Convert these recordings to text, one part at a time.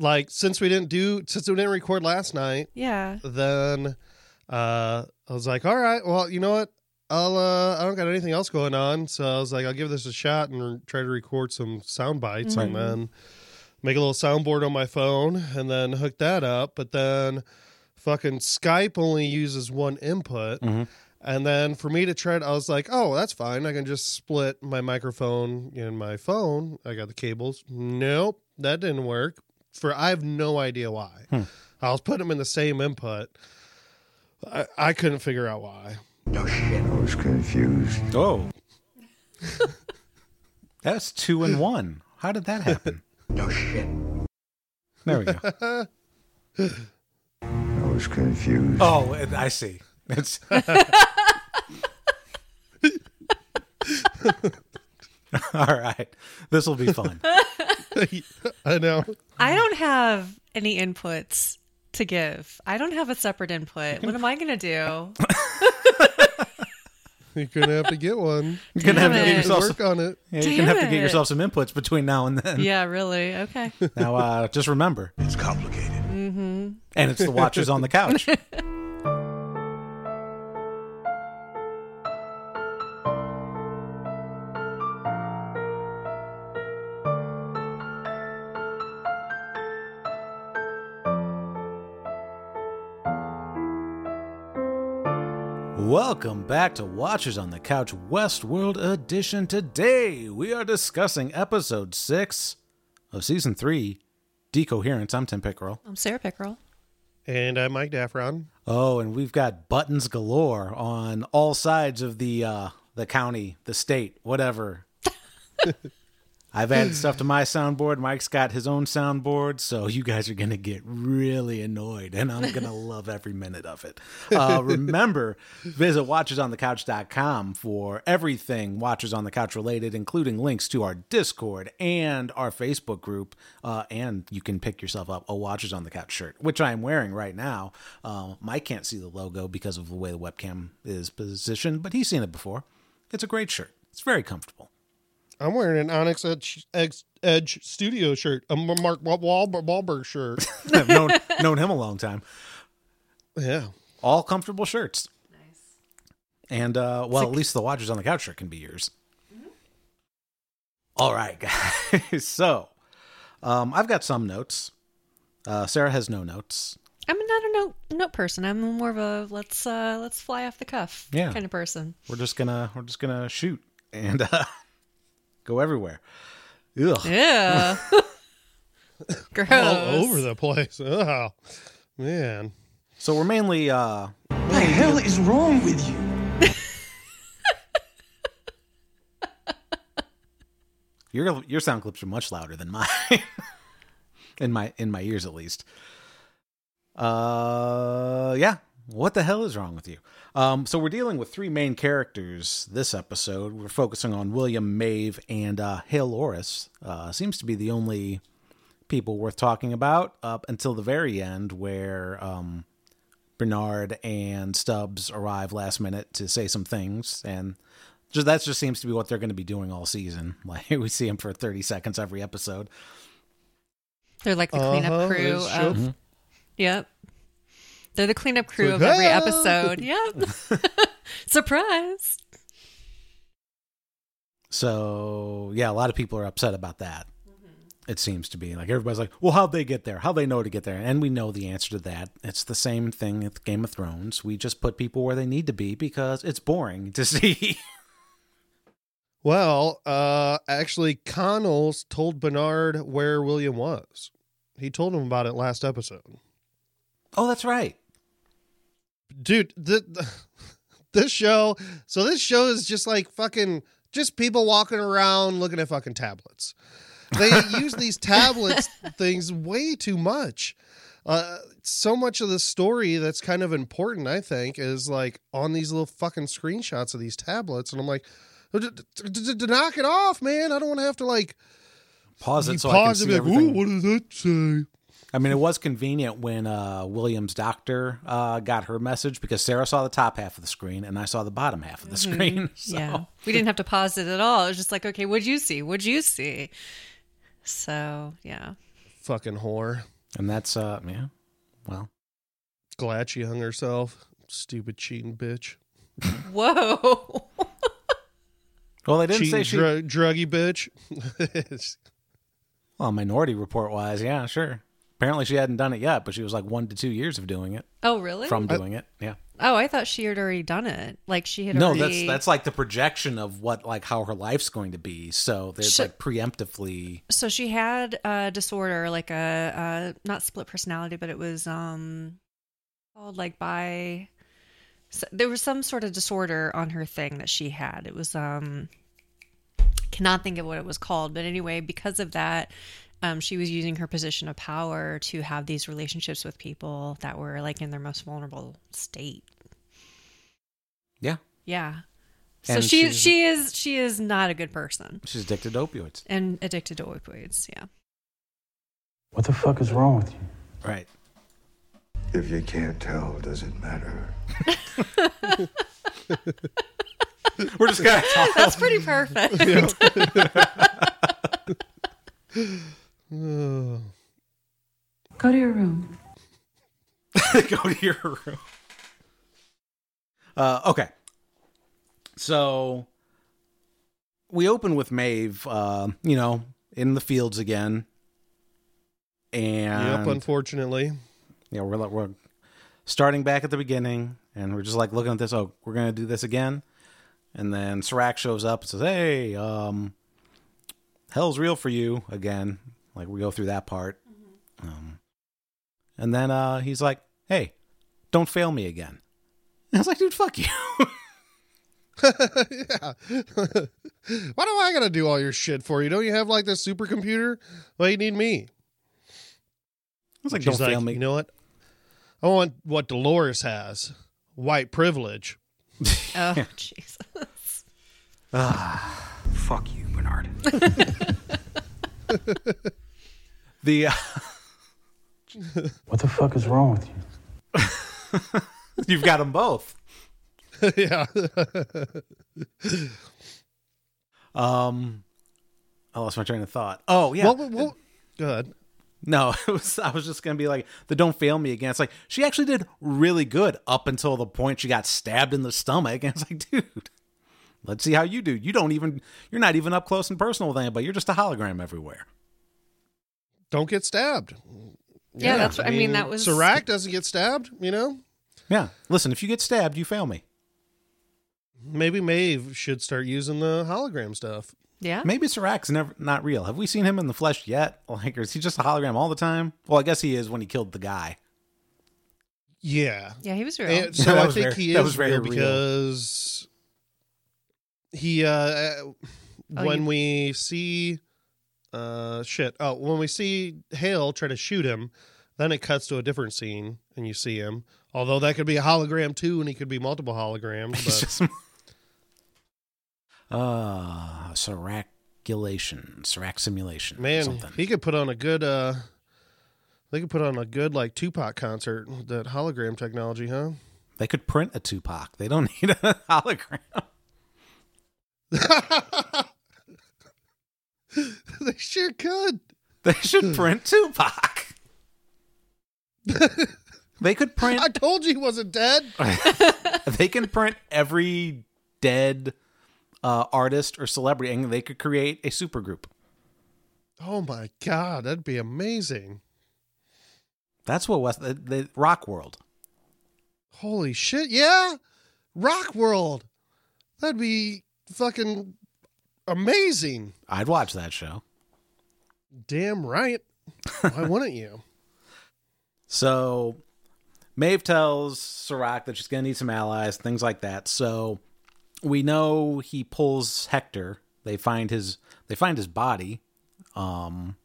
like since we didn't do since we didn't record last night, Yeah. then uh I was like, all right, well, you know what? I'll uh I don't got anything else going on, so I was like, I'll give this a shot and try to record some sound bites and then make a little soundboard on my phone and then hook that up. But then fucking Skype only uses one input. Mhm. And then for me to try it, I was like, oh, that's fine. I can just split my microphone and my phone. I got the cables. Nope, that didn't work. For I have no idea why. Hmm. I was putting them in the same input. I, I couldn't figure out why. No shit. I was confused. Oh. That's two and one. How did that happen? No shit. There we go. I was confused. Oh, I see. It's all right. This will be fun. I know. I don't have any inputs to give. I don't have a separate input. What am I going to do? You're gonna have to get one. You're gonna have to Damn get yourself. Work Some, on it. yeah, you're gonna have to get it. yourself some inputs between now and then. Yeah, really? Okay. Now, uh, just remember, It's complicated. and it's the Watchers on the couch. Welcome back to Watchers on the Couch Westworld Edition. Today we are discussing episode 6 of season 3, Decoherence. I'm Tim Pickerel. I'm Sarah Pickerel. And I'm Mike Daffron. Oh, and we've got buttons galore on all sides of the uh the county, the state, whatever. I've added stuff to my soundboard. Mike's got his own soundboard, so you guys are going to get really annoyed, and I'm going to love every minute of it. Uh, remember, visit watchersonthecouch.com for everything Watchers on the Couch related, including links to our Discord and our Facebook group. Uh, and you can pick yourself up a Watchers on the Couch shirt, which I am wearing right now. Uh, Mike can't see the logo because of the way the webcam is positioned, but he's seen it before. It's a great shirt. It's very comfortable. I'm wearing an Onyx Edge, Edge, Edge Studio shirt, a Mark Wahlberg, Wahlberg shirt. I've known known him a long time. yeah. All comfortable shirts. Nice. And uh, well, at least the Watchers on the Couch shirt can be yours. All right, guys. so um, I've got some notes. Uh, Sarah has no notes. I'm not a note note person. I'm more of a let's uh let's fly off the cuff Yeah. kind of person. We're just gonna we're just gonna shoot and uh, go everywhere. Ugh. Yeah. Gross. All over the place. Oh, man. So we're mainly uh, What the hell is wrong with you? Your your sound clips are much louder than mine. in my in my ears at least. Uh yeah. What the hell is wrong with you? Um, so we're dealing with three main characters this episode. We're focusing on William, Maeve, and uh, Halores. Uh, seems to be the only people worth talking about up until the very end, where um, Bernard and Stubbs arrive last minute to say some things, and just that just seems to be what they're going to be doing all season. Like we see them for thirty seconds every episode. They're like the cleanup Uh-huh, crew that's true. of Yep. They're the cleanup crew like, of every "Ah!" episode. Yep. Surprise. So yeah, a lot of people are upset about that. It seems to be like everybody's like, "Well, how'd they get there? How'd they know to get there?" And we know the answer to that. It's the same thing with Game of Thrones. We just put people where they need to be because it's boring to see. Well, uh, actually, Connells told Bernard where William was. He told him about it last episode. Oh, that's right. Dude, the, th- this show, so this show is just like fucking, just people walking around looking at fucking tablets. They use these tablets things way too much. Uh, so much of the story that's kind of important, I think, is like on these little fucking screenshots of these tablets. And I'm like, "D- d- d- d- knock it off, man. I don't want to have to like Pause it so I can pause see and like, everything. ooh, what does that say? I mean, it was convenient when uh, William's doctor uh, got her message because Sarah saw the top half of the screen and I saw the bottom half of the screen. So. Yeah. We didn't have to pause it at all. It was just like, okay, what'd you see? What'd you see? So, yeah. Fucking whore. And that's uh yeah. Well, Glad she hung herself. Stupid cheating bitch. Whoa. well, they didn't say she. dru- druggy bitch. well, Minority Report wise, yeah, sure. Apparently, she hadn't done it yet, but she was like one to two years of doing it Oh, really? from doing it. Yeah. oh, I thought she had already done it. Like she had No, already. that's that's like the projection of what like how her life's going to be. So there's Sh- like preemptively. So she had a disorder, like a, a not split personality, but it was um called like by. So there was some sort of disorder on her thing that she had. It was um cannot think of what it was called, but anyway, because of that, um, she was using her position of power to have these relationships with people that were like in their most vulnerable state. Yeah, Yeah. So And she she's- she is she is not a good person she's addicted to opioids. and addicted to opioids. Yeah. What the fuck is wrong with you? Right. If you can't tell, does it matter? We're just gonna talk. That's pretty perfect. Ugh. Go to your room. go to your room. Uh, okay. So we open with Maeve, uh, you know, in the fields again. And yep, unfortunately. yeah, we're we're starting back at the beginning, and we're just like looking at this. Oh, we're gonna do this again, and then Serac shows up and says, "Hey, um, hell's real for you again." Like we go through that part, um, and then uh, he's like, "Hey, don't fail me again." And I was like, "Dude, fuck you." yeah. Why do I gotta do all your shit for you? Don't you have like this supercomputer? Why do you need me? I was like, She's "Don't fail me." You know what? I want what Dolores has. White privilege. Oh Jesus. Fuck you, Bernard. the uh, What the fuck is wrong with you? you've got them both. yeah. Um, I lost my train of thought. Oh yeah, What, what, what, good. No, it was. I was just gonna be like, the "Don't fail me" again. It's like she actually did really good up until the point she got stabbed in the stomach, and it's like, dude, let's see how you do. You don't even. You're not even up close and personal with anybody. You're just a hologram everywhere. Don't get stabbed. Yeah, that's what- I mean, that was- Serac doesn't get stabbed, you know? Yeah. Listen, if you get stabbed, you fail me. Maybe Maeve should start using the hologram stuff. Yeah. Maybe Serac's never not real. Have we seen him in the flesh yet? Like, or is he just a hologram all the time? Well, I guess he is when he killed the guy. Yeah. Yeah, he was real. And so I think very- he that is was very real real. because he uh Oh, when you- we see uh shit. Oh, when we see Hale try to shoot him, then it cuts to a different scene and you see him. Although that could be a hologram too, and he could be multiple holograms. But just uh Siraculation, Serac simulation. man, something. he could put on a good uh they could put on a good like Tupac concert, that hologram technology, huh? They could print a Tupac. They don't need a hologram. they sure could. They should print Tupac. they could print. I told you he wasn't dead. they can print every dead uh, artist or celebrity, and they could create a supergroup. Oh my god, that'd be amazing. That's what West the, the Rock World. Holy shit, yeah. Rock World. That'd be fucking amazing. I'd watch that show. Damn right. Why wouldn't you? So Maeve tells Serac that she's going to need some allies, things like that. So we know he pulls Hector. They find his they find his body. Um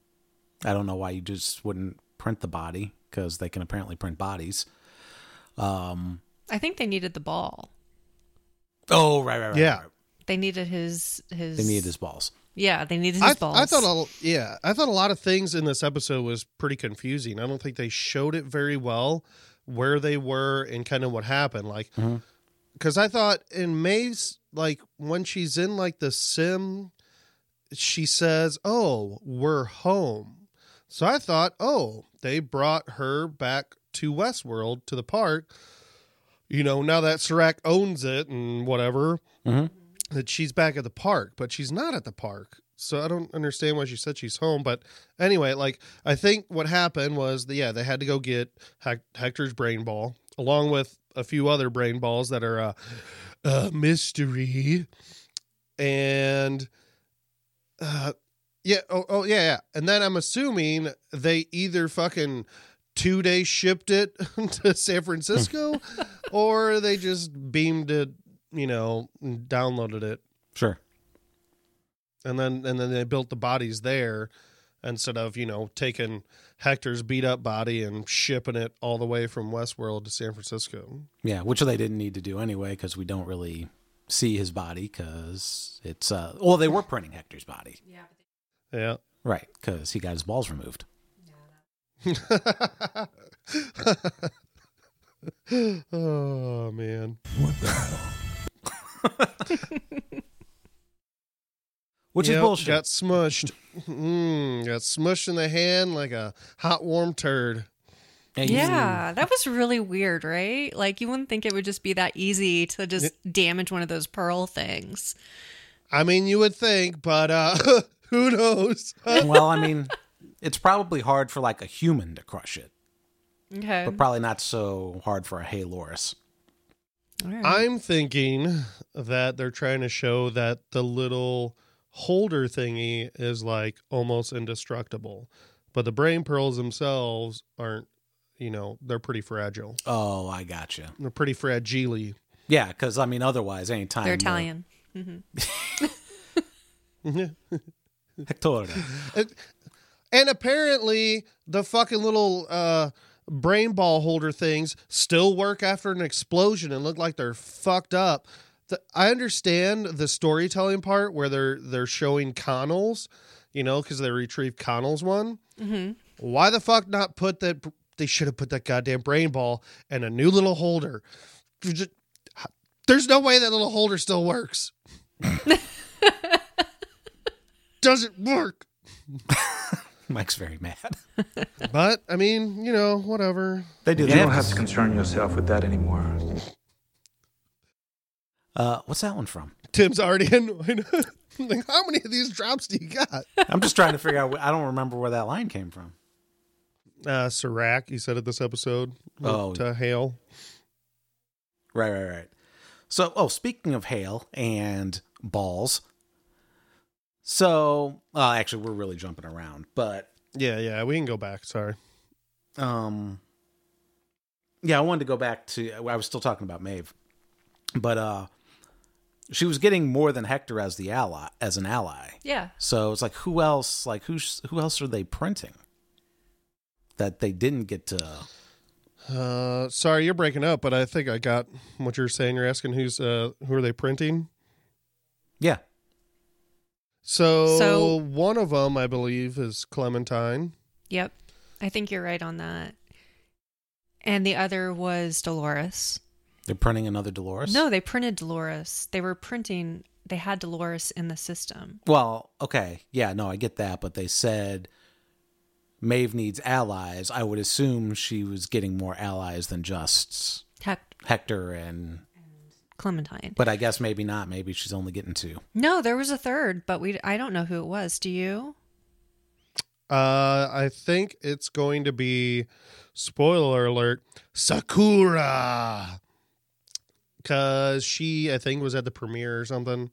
I don't know why you just wouldn't print the body because they can apparently print bodies. Um I think they needed the ball. Oh, right, right, right. Yeah. right. They needed his his. They needed his balls. Yeah, they needed his I, balls. I thought a, yeah, I thought a lot of things in this episode was pretty confusing. I don't think they showed it very well where they were and kind of what happened. Like, because I thought in Maeve's like when she's in like the sim, she says, "Oh, we're home." So I thought, oh, they brought her back to Westworld to the park. You know, now that Serac owns it and whatever, Mhm. That she's back at the park, but she's not at the park. So I don't understand why she said she's home. But anyway, like I think what happened was, that yeah, they had to go get Hector's brain ball along with a few other brain balls that are a, a mystery, and uh, yeah, oh, oh yeah, yeah. And then I'm assuming they either fucking two day shipped it to San Francisco, or they just beamed it, you know, and downloaded it Sure. and then and then they built the bodies there instead of you know taking Hector's beat up body and shipping it all the way from Westworld to San Francisco. Yeah, which they didn't need to do anyway because we don't really see his body because it's uh well they were printing Hector's body Yeah. right because he got his balls removed. oh man. Which Yep, is bullshit. Got smushed. Mm, got smushed in the hand like a hot warm turd. And you- Yeah, that was really weird, right? Like you wouldn't think it would just be that easy to just damage one of those pearl things. I mean, you would think, but uh who knows? well, I mean, it's probably hard for like a human to crush it, Okay. but probably not so hard for a Halores. All right. I'm thinking that they're trying to show that the little holder thingy is like almost indestructible, but the brain pearls themselves aren't. You know, they're pretty fragile. Oh, I gotcha. They're pretty fragile. Yeah, because I mean, otherwise, anytime They're the- Italian. Hector. And apparently, the fucking little uh, brain ball holder things still work after an explosion and look like they're fucked up. The, I understand the storytelling part where they're they're showing Connell's, you know, because they retrieved Connell's one. hmm Why the fuck not put that? They should have put that goddamn brain ball and a new little holder. Just- There's no way that little holder still works. Doesn't work. Mike's very mad. But I mean, you know, whatever. They do. You don't have, have to concern yourself with that anymore. Uh, what's that one from? Tim's already annoyed. like, how many of these drops do you got? I'm just trying to figure out. I don't remember where that line came from. Uh, Serac, you said it this episode. Oh. to Hale. Right, right, right. So, oh, speaking of hail and balls. So, uh, actually, we're really jumping around, but Yeah, yeah, we can go back. Sorry. um, yeah, I wanted to go back to. I was still talking about Maeve, but uh, she was getting more than Hector as the ally, as an ally. Yeah. So it's like, who else? Like, who's who else are they printing that they didn't get to? Uh, sorry, you're breaking up, but I think I got what you're saying. You're asking who's uh who are they printing? Yeah, So, So- one of them, I believe, is Clementine. Yep. I think you're right on that. And the other was Dolores. They're printing another Dolores. No, they printed Dolores. They were printing. They had Dolores in the system. Well, okay. Yeah, no, I get that, but they said Maeve needs allies. I would assume she was getting more allies than just Hec- Hector and Clementine. but I guess maybe not. Maybe she's only getting two. No, there was a third, but we. I don't know who it was. Do you? Uh, I think it's going to be spoiler alert Sakura, because she I think was at the premiere or something.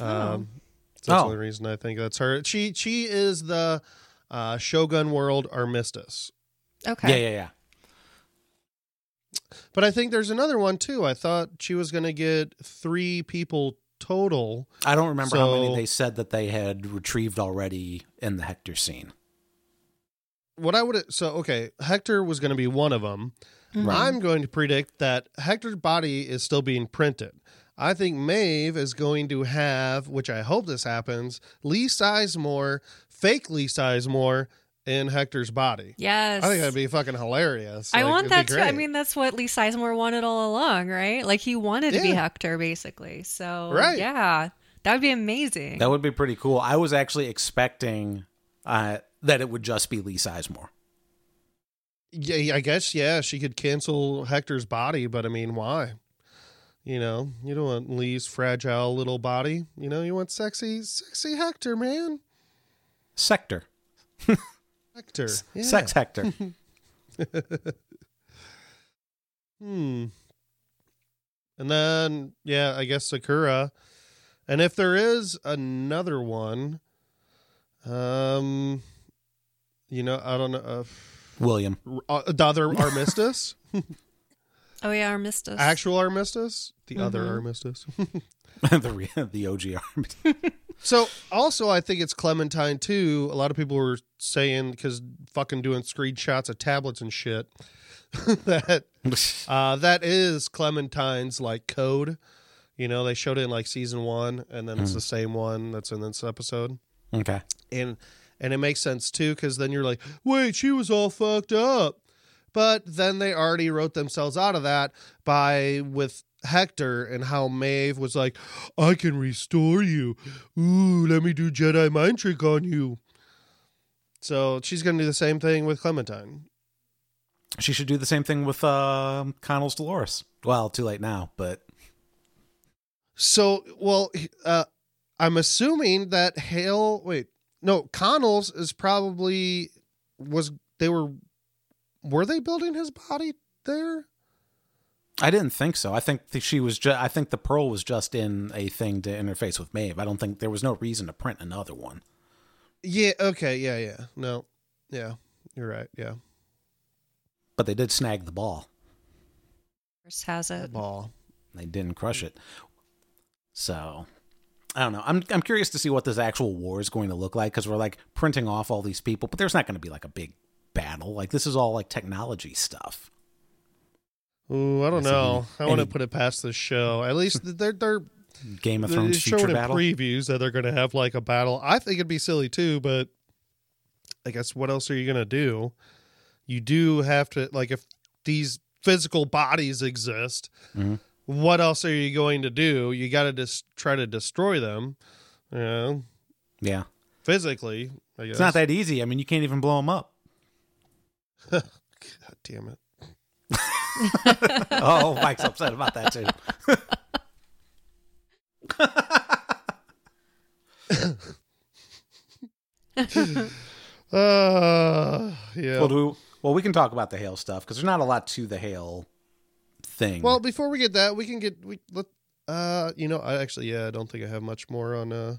Um, that's the Oh. only reason I think that's her. She she is the uh, Shogun World Armistice. Okay. Yeah, yeah, yeah. But I think there's another one too. I thought she was going to get three people total. I don't remember how many they said that they had retrieved already in the Hector scene. What I would so okay, Hector was going to be one of them. I'm going to predict that Hector's body is still being printed. I think Maeve is going to have, which I hope this happens, Lee Sizemore, fake Lee Sizemore in Hector's body. Yes. I think that'd be fucking hilarious. I Like, want it'd be that too. I mean, that's what Lee Sizemore wanted all along, right? Like he wanted to be Hector, basically. So, Right. yeah, that would be amazing. That would be pretty cool. I was actually expecting uh that it would just be Lee Sizemore. Yeah, I guess yeah, she could cancel Hector's body, but I mean, why? You know, you don't want Lee's fragile little body. You know, you want sexy, sexy Hector, man. Sector. Hector, yeah. Sex Hector. Hmm. And then, yeah, I guess Sakura. And if there is another one, um, you know, I don't know, William. uh, the other armistice, Oh yeah, Armistice. actual armistice, the other Mhm. armistice. the re- the OG army. So also, I think it's Clementine too. A lot of people were saying because fucking doing screenshots of tablets and shit that uh, that is Clementine's like code. You know, they showed it in like season one, and then it's the same one that's in this episode, okay. and and it makes sense too because then you're like, wait, she was all fucked up, but then they already wrote themselves out of that by with Hector and how Maeve was like, I can restore you. Ooh, let me do Jedi mind trick on you. So she's gonna do the same thing with Clementine. She should do the same thing with uh, Connell's Dolores. Well, too late now, but So, well, uh, I'm assuming that Hale. Wait, no, Connell's is probably was they were were they building his body there? I didn't think so. I think she was. Ju- I think the Pearl was just in a thing to interface with Maeve. I don't think there was no reason to print another one. Yeah. Okay. Yeah. Yeah. No. Yeah. You're right. Yeah. But they did snag the ball. Chris has it. Ball. They didn't crush it. So I don't know. I'm I'm curious to see what this actual war is going to look like because we're like printing off all these people, but there's not going to be like a big battle. Like this is all like technology stuff. Ooh, I don't know. I want to put it past this show. At least they're they're Game of they're Thrones showing future in battle. previews that they're going to have like a battle. I think it'd be silly too, but I guess what else are you going to do? You do have to like if these physical bodies exist, Mhm. What else are you going to do? You got to just try to destroy them, you know, yeah, physically. It's not that easy. I mean, you can't even blow them up. God damn it. oh, Mike's upset about that too. Uh, yeah. Well, do well. We can talk about the hail stuff because there's not a lot to the hail thing. Well, before we get that, we can get we let uh you know, I actually yeah, I don't think I have much more on uh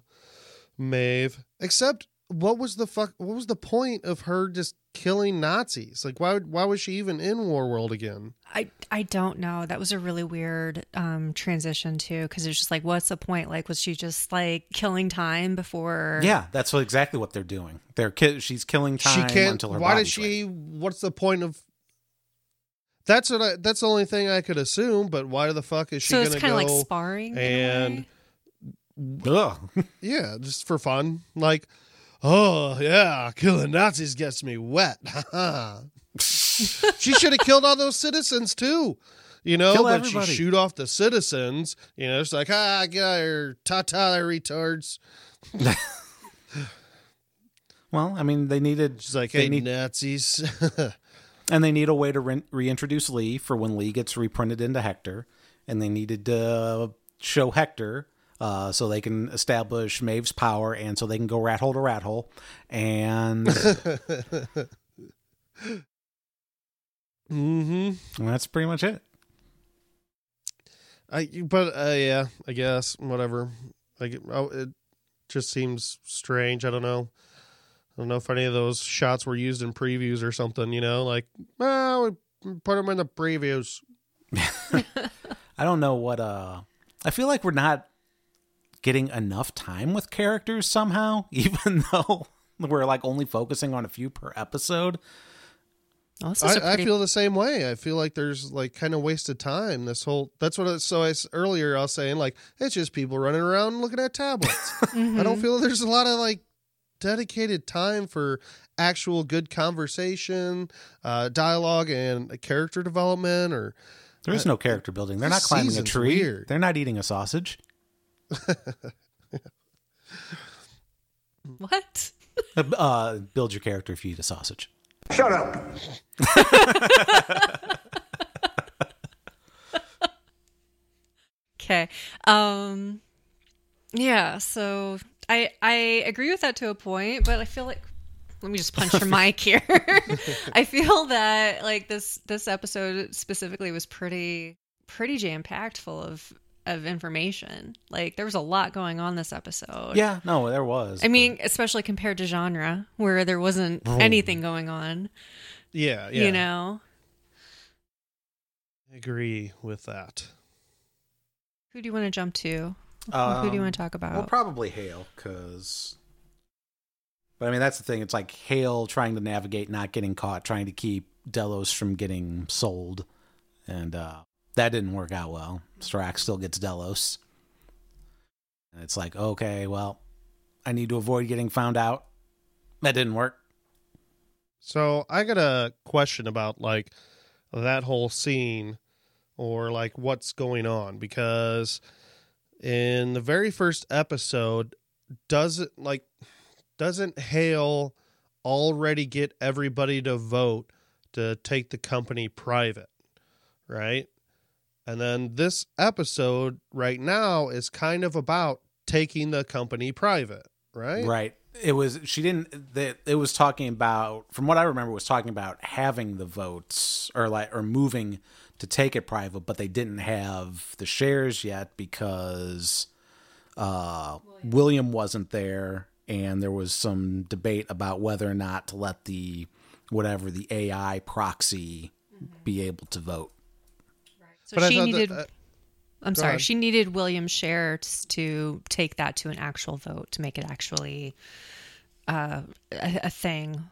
Maeve. Except what was the fuck what was the point of her just killing Nazis? Like why would why was she even in War World again? I I don't know. That was a really weird um transition too, because it's just like, what's the point? Like, was she just like killing time before? yeah, that's what, exactly what they're doing. They're ki- she's killing time she can't until her why body's does ready. she what's the point of that's what I that's the only thing I could assume, but why the fuck is she So it's gonna kind go of like sparring. and- way? Ugh. Yeah, just for fun. Like, oh yeah, killing Nazis gets me wet. she should have killed all those citizens too. You know, Kill but everybody. she shoot off the citizens. You know, it's like ah, get out of here, ta ta, retards. Well, I mean, they needed. She's like, they hey, need, Nazis. And they need a way to re- reintroduce Lee for when Lee gets reprinted into Hector, and they needed to show Hector. Uh, so they can establish Maeve's power, and so they can go rat hole to rat hole, and mm-hmm. that's pretty much it. I but uh, yeah, I guess whatever. Like oh, it just seems strange. I don't know. I don't know if any of those shots were used in previews or something. You know, like well, we put them in the previews. I don't know what. Uh, I feel like we're not getting enough time with characters somehow, even though we're like only focusing on a few per episode. Well, this is a I, I pretty- feel the same way. I feel like there's like kind of wasted time. This whole that's what. I, so I s- earlier I was saying like it's just people running around looking at tablets. I Mm-hmm. don't feel there's a lot of like dedicated time for actual good conversation, uh, dialogue, and character development. Or There is no character building. They're not climbing a tree. weird. They're not eating a sausage. what? Uh, uh, build your character if you eat a sausage. Shut up. Okay. Um yeah, so I I agree with that to a point, but I feel like let me just punch your mic here. I feel that like this this episode specifically was pretty pretty jam packed full of of information. Like there was a lot going on this episode. Yeah, no, there was. I mean, especially compared to genre where there wasn't Oh. anything going on, Yeah, yeah. you know. I agree with that. Who do you want to jump to? Who do you Um, want to talk about? Well, probably Hale, because. But I mean, that's the thing. It's like Hale trying to navigate, not getting caught, trying to keep Delos from getting sold, and uh, that didn't work out well. Strax still gets Delos, and it's like, okay, well, I need to avoid getting found out. That didn't work. So I got a question about like that whole scene or like what's going on because in the very first episode doesn't like doesn't Hale already get everybody to vote to take the company private, right? And then this episode right now is kind of about taking the company private, right? Right. It was she didn't that it was talking about from what I remember was talking about having the votes or like or moving to take it private, but they didn't have the shares yet because uh William wasn't there and there was some debate about whether or not to let the whatever the AI proxy be able to vote. Right. so But she needed that, uh, I'm Go sorry. ahead. She needed William Shares to take that to an actual vote to make it actually uh, a, a thing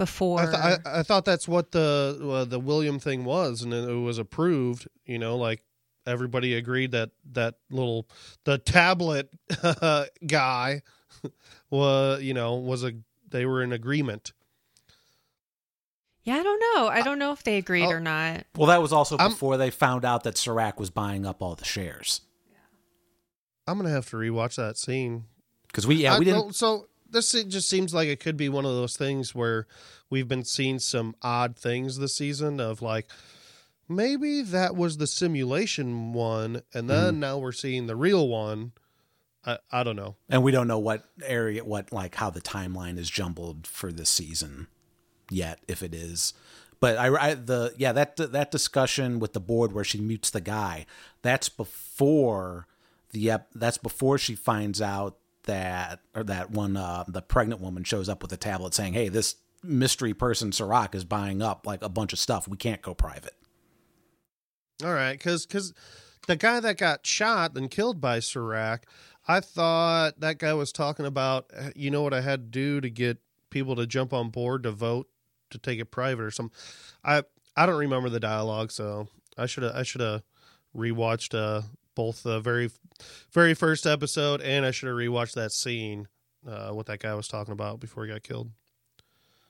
before. I, th- I, I thought that's what the uh, the William thing was, and it was approved. You know, like everybody agreed that that little the tablet guy was you know was a they were in agreement. yeah, I don't know. I don't know if they agreed Oh. or not. Well, that was also I'm- before they found out that Serac was buying up all the shares. Yeah. I'm gonna have to rewatch that scene. Because we yeah, I- we didn't well, so this it just seems like it could be one of those things where we've been seeing some odd things this season of like maybe that was the simulation one, and then Mm-hmm. now we're seeing the real one. I, I don't know. and we don't know what area what like how the timeline is jumbled for this season yet if it is but I, I the yeah that that discussion with the board where she mutes the guy that's before the ep- that's before she finds out that or that one uh the pregnant woman shows up with a tablet saying hey this mystery person Serac is buying up like a bunch of stuff we can't go private All right, because because the guy that got shot and killed by Serac, I thought that guy was talking about uh, you know what I had to do to get people to jump on board to vote to take it private or something. I I don't remember the dialogue, so I should have I should have rewatched uh, both the very very first episode and I should have rewatched that scene uh, what that guy was talking about before he got killed.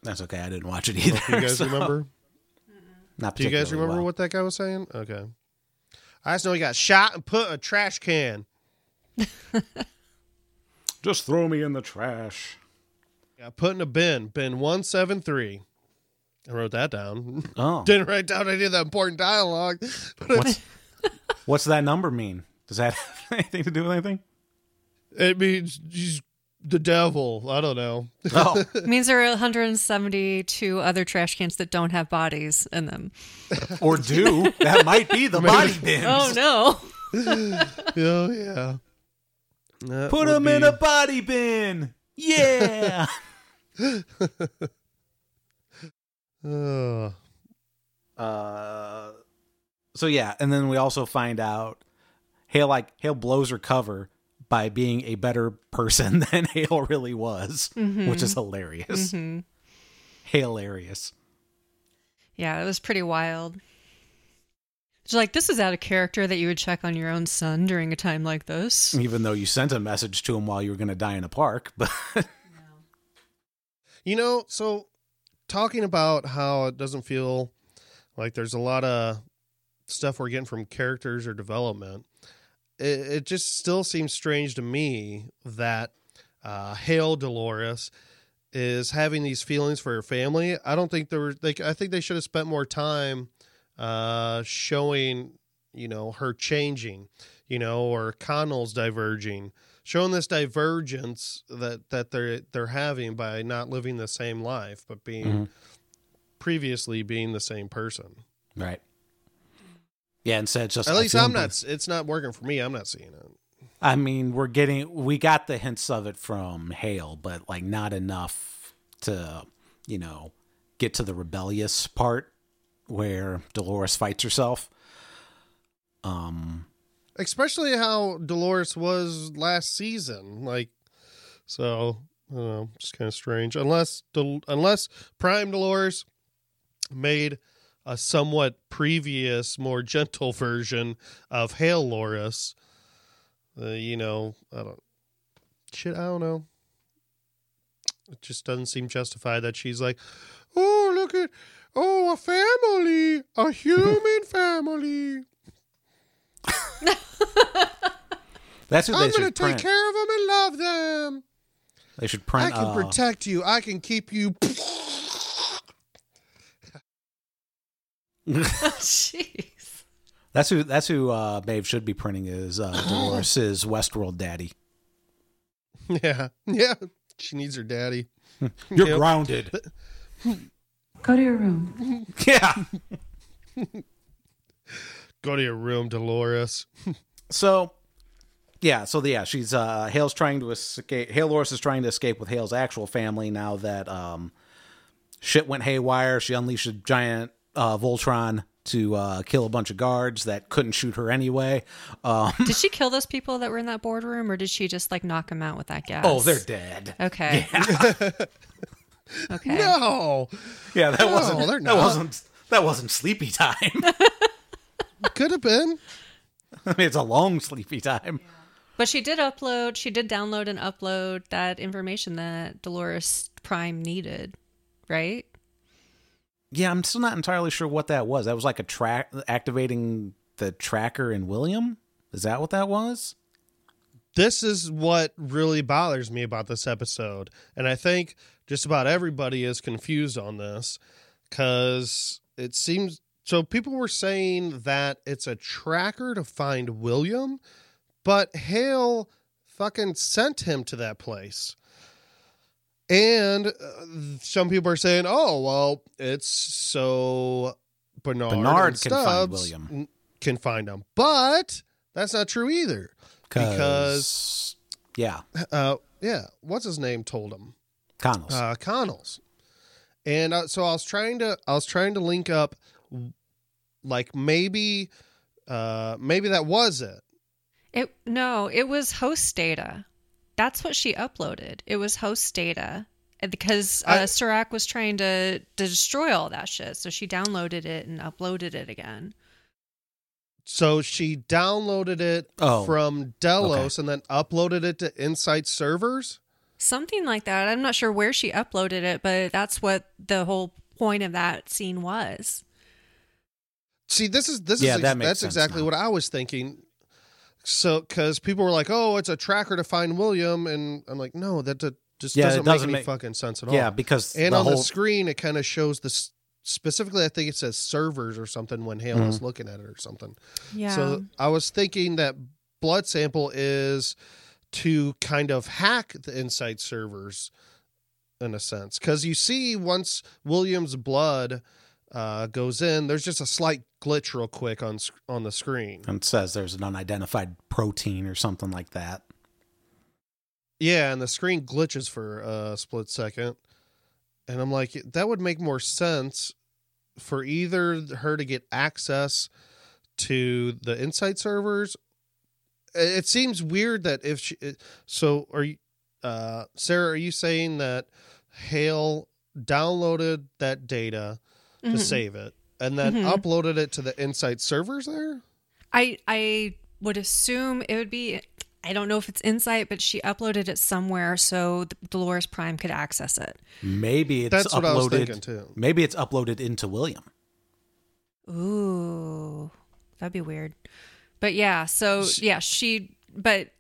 that's okay I didn't watch it Do either you guys so- remember? not Do you guys remember well. what that guy was saying? Okay. I just know he got shot and put in a trash can. just throw me in the trash Got put in a bin, bin 173. I wrote that down. oh Didn't write down any of the important dialogue. But What's what's that number mean? Does that have anything to do with anything? it means he's the devil. I don't know. Oh, It means there are 172 other trash cans that don't have bodies in them. or do that might be the body bins. Oh no. Oh, yeah. That Put would them in a body bin. Yeah. Ugh. uh, so yeah, and then we also find out Hale like Hale blows her cover by being a better person than Hale really was, mm-hmm. which is hilarious. Mm-hmm. Hilarious. Yeah, it was pretty wild. It's like this is out of character that you would check on your own son during a time like this. Even though you sent a message to him while you were going to die in a park, but You know, so talking about how it doesn't feel like there's a lot of stuff we're getting from characters or development, it, it just still seems strange to me that uh, Hale Dolores is having these feelings for her family. I don't think there were. They, I think they should have spent more time uh, showing, you know, her changing, you know, or Connell's diverging, showing this divergence that that they're they're having by not living the same life, but being Mhm. previously being the same person. Right. Yeah, instead it's just At I least I'm not. It's not working for me. I'm not seeing it. I mean, we're getting we got the hints of it from Hale, but like not enough to, you know, get to the rebellious part where Dolores fights herself. Um especially how Dolores was last season. Like, so I don't know, just kind of strange. Unless unless Prime Dolores made a somewhat previous, more gentle version of Hail Loris, uh, you know, I don't shit. I don't know. It just doesn't seem justified that she's like, oh look at. Oh, a family, a human family. that's they I'm going to should take print. care of them and love them. They should print. I can uh, protect you. I can keep you. Jeez. That's who that's who uh Maeve should be printing is uh Dolores' Westworld daddy. yeah, yeah. She needs her daddy. You're Yep. grounded. Go to your room. yeah. Go to your room, Dolores. So, yeah, so yeah, she's uh Hale's trying to escape. Hale Loris is trying to escape with Hale's actual family now that um shit went haywire. She unleashed a giant uh Voltron to uh kill a bunch of guards that couldn't shoot her anyway. Um Did she kill those people that were in that boardroom, or did she just like knock them out with that gas? Oh, they're dead. okay. okay. No, Yeah, that No, wasn't they're that wasn't that wasn't sleepy time. could have been. I mean, it's a long sleepy time. But she did upload, she did download and upload that information that Dolores Prime needed, right? Yeah, I'm still not entirely sure what that was. That was like a track activating the tracker in William. Is that what that was? This is what really bothers me about this episode, and I think just about everybody is confused on this because it seems so. People were saying that it's a tracker to find William, but Hale fucking sent him to that place. And uh, some people are saying, "Oh, well, it's so Bernard, Bernard and can find William. can find him." But that's not true either. Because- yeah, Uh, yeah, what's his name told him? Connell's. uh, Connell's. And uh, so I was trying to I was trying to link up like maybe uh maybe that was it. It no, it was host data. That's what she uploaded. It was host data. Because uh, I- Serac was trying to, to destroy all that shit, so she downloaded it and uploaded it again. So she downloaded it Oh, from Delos and then uploaded it to Incite servers. Something like that. I'm not sure where she uploaded it, but that's what the whole point of that scene was. See, this is this Yeah, is that makes that's sense exactly now. what I was thinking. So, because people were like, "Oh, it's a tracker to find William," and I'm like, "No, that, that just Yeah, doesn't, doesn't make any make- fucking sense at all." yeah, because and the on whole, the screen it kind of shows this specifically i think it says servers or something when hale Mm-hmm. was looking at it or something Yeah. so i was thinking that blood sample is to kind of hack the Incite servers in a sense because you see once william's blood uh, goes in there's just a slight glitch real quick on on the screen And says there's an unidentified protein or something like that. Yeah, and the screen glitches for a split second. And I'm like, that would make more sense for either her to get access to the Incite servers. It it seems weird that if she, so are you, uh, Sarah, are you saying that Hale downloaded that data to Mhm. save it and then Mhm. uploaded it to the Incite servers there? I I would assume it would be I don't know if it's Incite, but she uploaded it somewhere so Dolores Prime could access it. Maybe it's That's what I was uploaded. thinking too. Maybe it's uploaded into William. Ooh, that'd be weird. But yeah, so yeah, she. But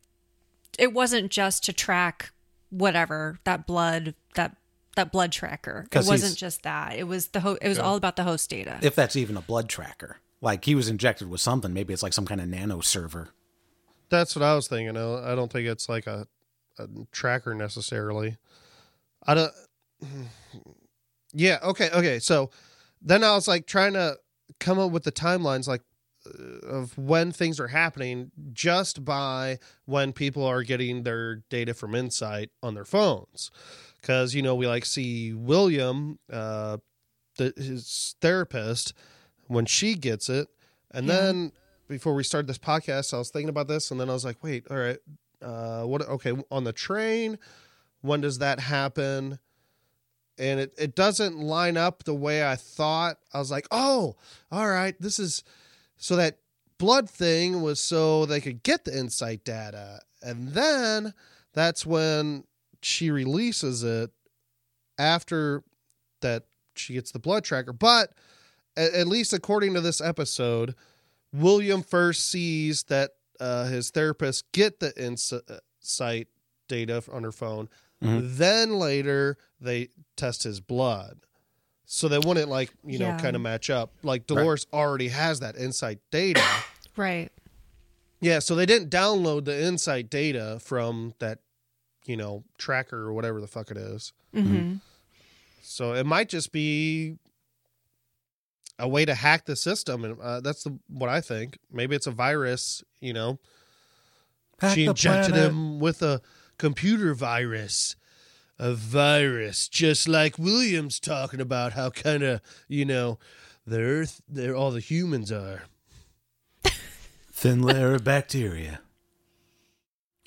it wasn't just to track whatever that blood that that blood tracker. It wasn't just that. It was the ho- it was all about the host data. If that's even a blood tracker. Like he was injected with something. Maybe it's like some kind of nano server. That's what I was thinking. I I don't think it's like a, a tracker necessarily. I don't. Yeah. Okay. Okay. So then I was like trying to come up with the timelines, like uh, of when things are happening, just by when people are getting their data from Incite on their phones, because you know we like see William, uh, the, his therapist, when she gets it, and Yeah. then before we started this podcast, I was thinking about this, and then I was like, wait, all right, uh, what? Okay, on the train, when does that happen? And it, it doesn't line up the way I thought. I was like, oh, all right, this is so that blood thing was so they could get the Incite data. And then that's when she releases it after that she gets the blood tracker. But at, at least according to this episode, William first sees that uh, his therapist get the Incite data on her phone. Mhm. Then later they test his blood. So they wouldn't like, you know, kind of match up. Like Dolores already has that Incite data. right. yeah, so they didn't download the Incite data from that, you know, tracker or whatever the fuck it is. hmm So it might just be a way to hack the system, and uh, that's the, what I think. Maybe it's a virus. You know, Hack she injected planet. him with a computer virus, a virus, just like Williams talking about how kind of you know the Earth, there all the humans are. Thin layer of bacteria.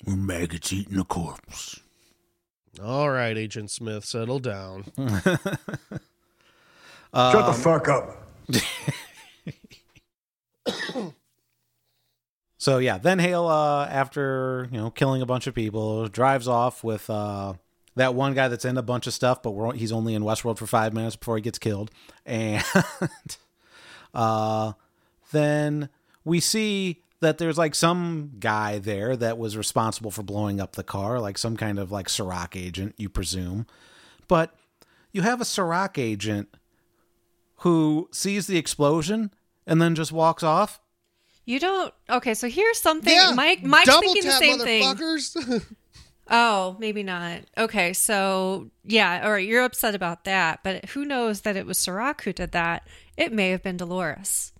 We're maggots eating a corpse. All right, Agent Smith, settle down. Shut Um, the fuck up. So yeah, then Hale, uh, after you know killing a bunch of people, drives off with uh, that one guy that's in a bunch of stuff, but we're, he's only in Westworld for five minutes before he gets killed, and uh, then we see that there's like some guy there that was responsible for blowing up the car, like some kind of like Serac agent, you presume, but you have a Serac agent who sees the explosion and then just walks off. You don't. Okay, so here's something. yeah, Mike. Mike's double thinking the same thing. Oh, maybe not. Okay, so yeah, all right, you're upset about that, but who knows that it was Serac who did that? It may have been Dolores.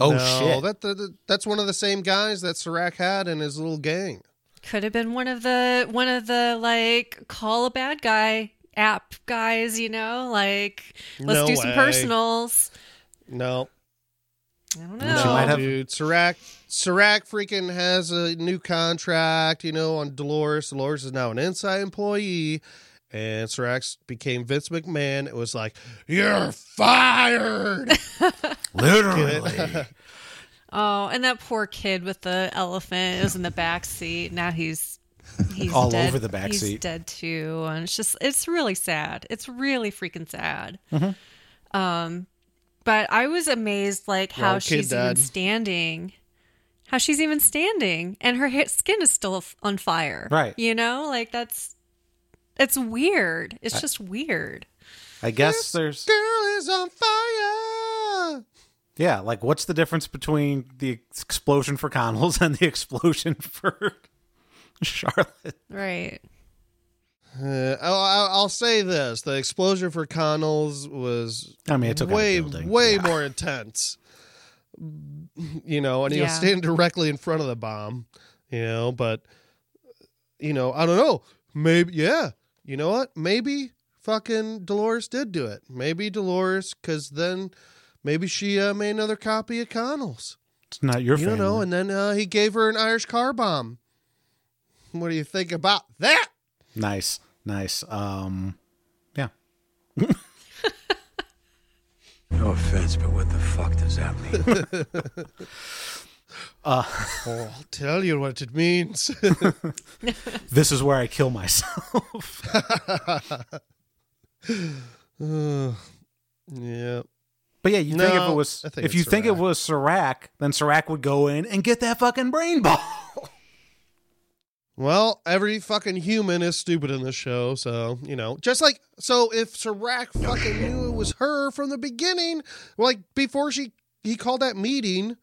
Oh no, shit! That, that that's one of the same guys that Serac had in his little gang. Could have been one of the one of the like call a bad guy app guys, you know, like let's No do some personals. No, I don't She know. might have- dude. Serac, Serac freaking has a new contract, you know, on Dolores. Dolores is now an inside employee, and Serac became Vince McMahon. It was like, you're fired. Literally. Oh, and that poor kid with the elephant was in the back seat. Now he's he's All dead. over the back he's seat. dead too, and it's just it's really sad. It's really freaking sad. Mm-hmm. Um, but I was amazed, like how Wrong kid, she's even standing, how she's even standing, and her hit skin is still on fire. Right. You know, like that's it's weird. It's just weird. I guess there's Girl is on fire. yeah. Like, what's the difference between the explosion for Connells and the explosion for Charlotte? Right. Uh, I'll, I'll I'll say this: the explosion for Connells was I mean, it took way way Yeah. more intense. You know, and he was standing directly in front of the bomb. You know, but you know, I don't know. Maybe yeah. You know what? Maybe fucking Dolores did do it. Maybe Dolores, because then maybe she uh, made another copy of Connells. It's not your fault. You family. don't know, and then uh, he gave her an Irish car bomb. What do you think about that? Nice, nice. Um, yeah. No offense, but what the fuck does that mean? Uh, Oh, I'll tell you what it means. this is where I kill myself. Uh, yeah. but yeah, you think if it was if you think it was Serac, then Serac would go in and get that fucking brain ball. Well, every fucking human is stupid in this show, so you know, just like so, if Serac fucking knew it was her from the beginning, like before she he called that meeting,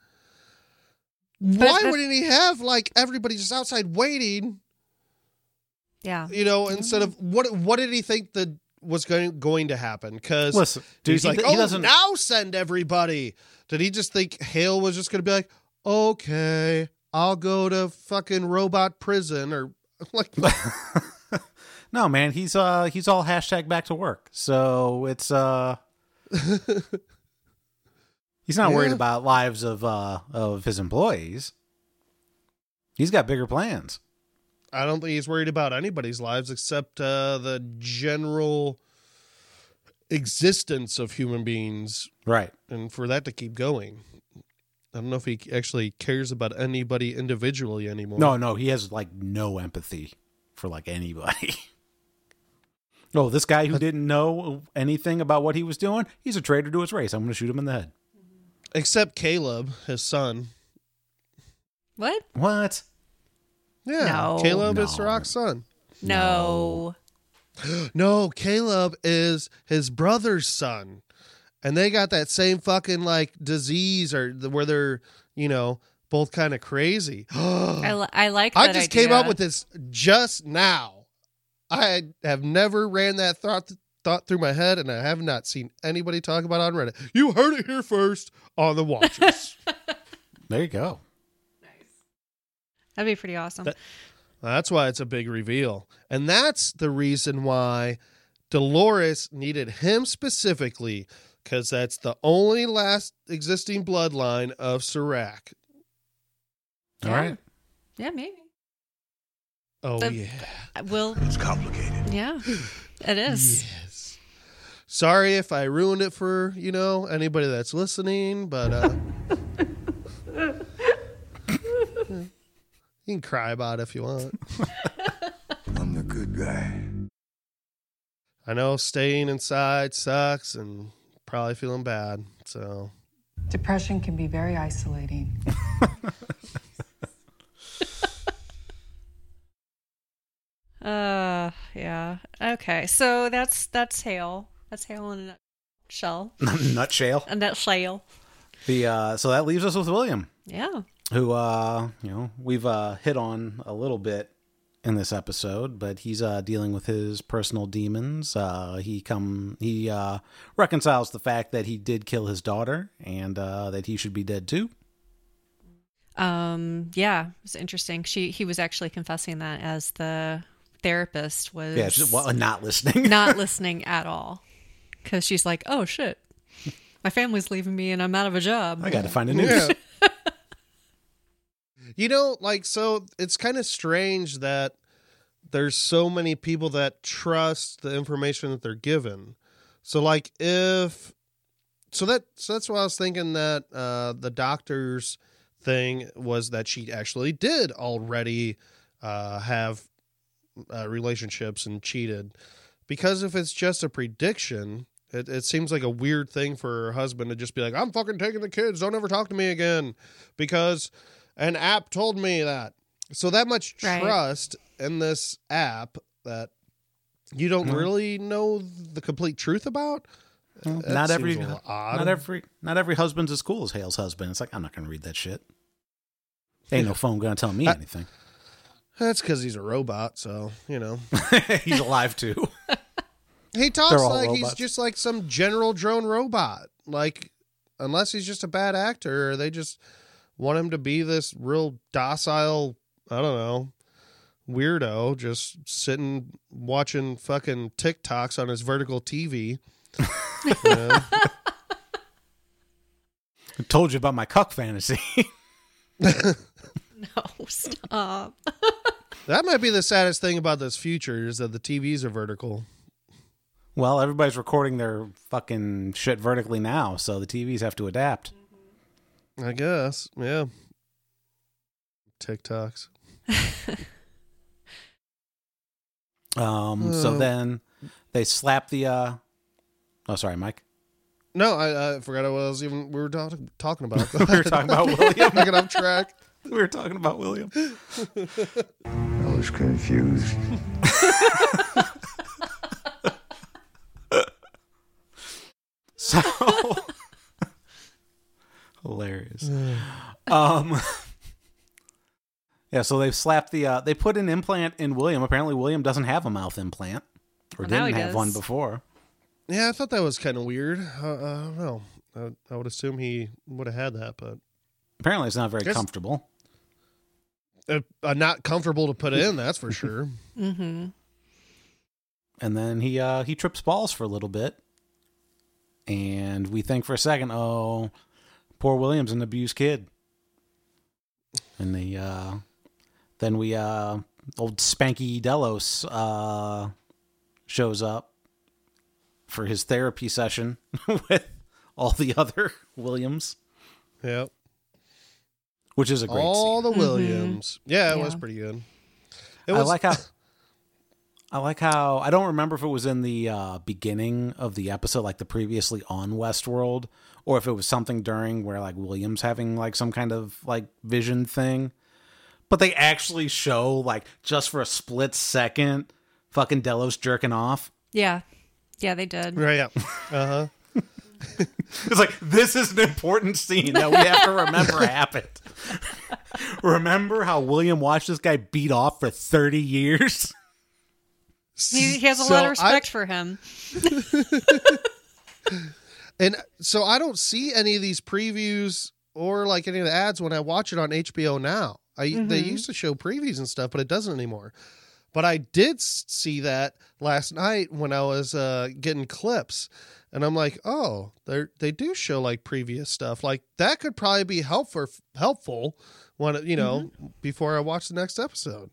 why but- wouldn't he have like everybody just outside waiting? Yeah. You know, instead of what what did he think that was going going to happen? Because Listen, he's he, like, he oh, doesn't. now send everybody. Did he just think Hale was just going to be like, okay, I'll go to fucking robot prison or like, no, man, he's uh he's all hashtag back to work. So it's uh he's not worried about lives of uh of his employees. He's got bigger plans. I don't think he's worried about anybody's lives except uh, the general existence of human beings Right. and for that to keep going. I don't know if he actually cares about anybody individually anymore. No, no, he has like no empathy for like anybody. oh, this guy who didn't know anything about what he was doing, he's a traitor to his race. I'm going to shoot him in the head. Except Caleb, his son. What? What? Yeah. No. Caleb is No. Serac's son. No. No, Caleb is his brother's son. And they got that same fucking like disease or the, where they're, you know, both kind of crazy. I, li- I like I that just came up with this just now. I have never ran that thought thought through my head, and I have not seen anybody talk about it on Reddit. You heard it here first on the Watchers. There you go. Nice. That'd be pretty awesome. That- that's why it's a big reveal, and that's the reason why Dolores needed him specifically, because that's the only last existing bloodline of Serac. All Yeah. right. yeah, maybe. Oh The- yeah, I will. It's complicated. Yeah, it is. yes. Sorry if I ruined it for you know anybody that's listening, but uh, you can cry about it if you want. I'm the good guy. I know staying inside sucks and probably feeling bad. So Depression can be very isolating. Uh, yeah. Okay, so that's that's Hale. That's Hale in a nutshell. Nutshell. A nutshell. The uh, so that leaves us with William, Yeah. who uh, you know we've uh, hit on a little bit in this episode, but he's uh, dealing with his personal demons. Uh, he come he uh, reconciles the fact that he did kill his daughter and uh, that he should be dead too. Um. Yeah. It's interesting. She he was actually confessing that as the therapist was Yeah, just, well, not listening. not listening at all because she's like, oh shit, my family's leaving me and I'm out of a job. I got to find a new. yeah. you know, like so it's kind of strange that there's so many people that trust the information that they're given. So like if so that so that's why I was thinking that uh the doctor's thing was that she actually did already uh have uh, relationships and cheated because if it's just a prediction it, it seems like a weird thing for her husband to just be like i'm fucking taking the kids don't ever talk to me again because an app told me that so that much Right. trust in this app that you don't Mhm. really know the complete truth about Well, That not every a little odd. not every not every husband's as cool as Hale's husband. It's like I'm not going to read that shit. Ain't no phone going to tell me I- anything. That's because he's a robot so you know He's alive too. He talks They're all like he's just like some general drone robot. Like, unless he's just a bad actor, or they just want him to be this real docile, I don't know, weirdo, just sitting watching fucking TikToks on his vertical TV. You? I told you about my cuck fantasy. No, stop. That might be the saddest thing about this future is that the TVs are vertical. well, everybody's recording their fucking shit vertically now, so the TVs have to adapt. I guess, yeah. TikToks. Um, so Oh. then they slap the. uh Oh, sorry, Mike. No, I, I forgot what I was even we were talk, talking about. we were talking about William. I get off track. we were talking about William. Was confused. So hilarious. um Yeah, so they've slapped the uh they put an implant in William. Apparently William doesn't have a mouth implant. Or Well, didn't have does. one before. Yeah, I thought that was kind of weird. Uh, I don't know. I, I would assume he would have had that, but Apparently it's not very comfortable. Uh, uh, not comfortable to put in. That's for sure. Mm-hmm. And then he uh he trips balls for a little bit. And we think for a second, oh, poor William's an abused kid. And the uh then we uh old Spanky Delos uh shows up for his therapy session with all the other Williams, Yep. Which is a great All scene. the Williams. Yeah, it was pretty good. It I was like how I like how I don't remember if it was in the uh, beginning of the episode, like the previously on Westworld, or if it was something during where like Williams having like some kind of like vision thing. But they actually show like just for a split second, fucking Delos jerking off. Yeah. Yeah, they did. right. Yeah. Uh huh. It's like this is an important scene that we have to remember happened. remember how William watched this guy beat off for thirty years? He, he has a So lot of I- respect for him. And so I don't see any of these previews or like any of the ads when I watch it on HBO now. I they mm-hmm. used to show previews and stuff, but it doesn't anymore. But I did see that last night when I was uh, getting clips, and I'm like, oh, they they do show like previous stuff. Like that could probably be helpful helpful when you know before I watch the next episode.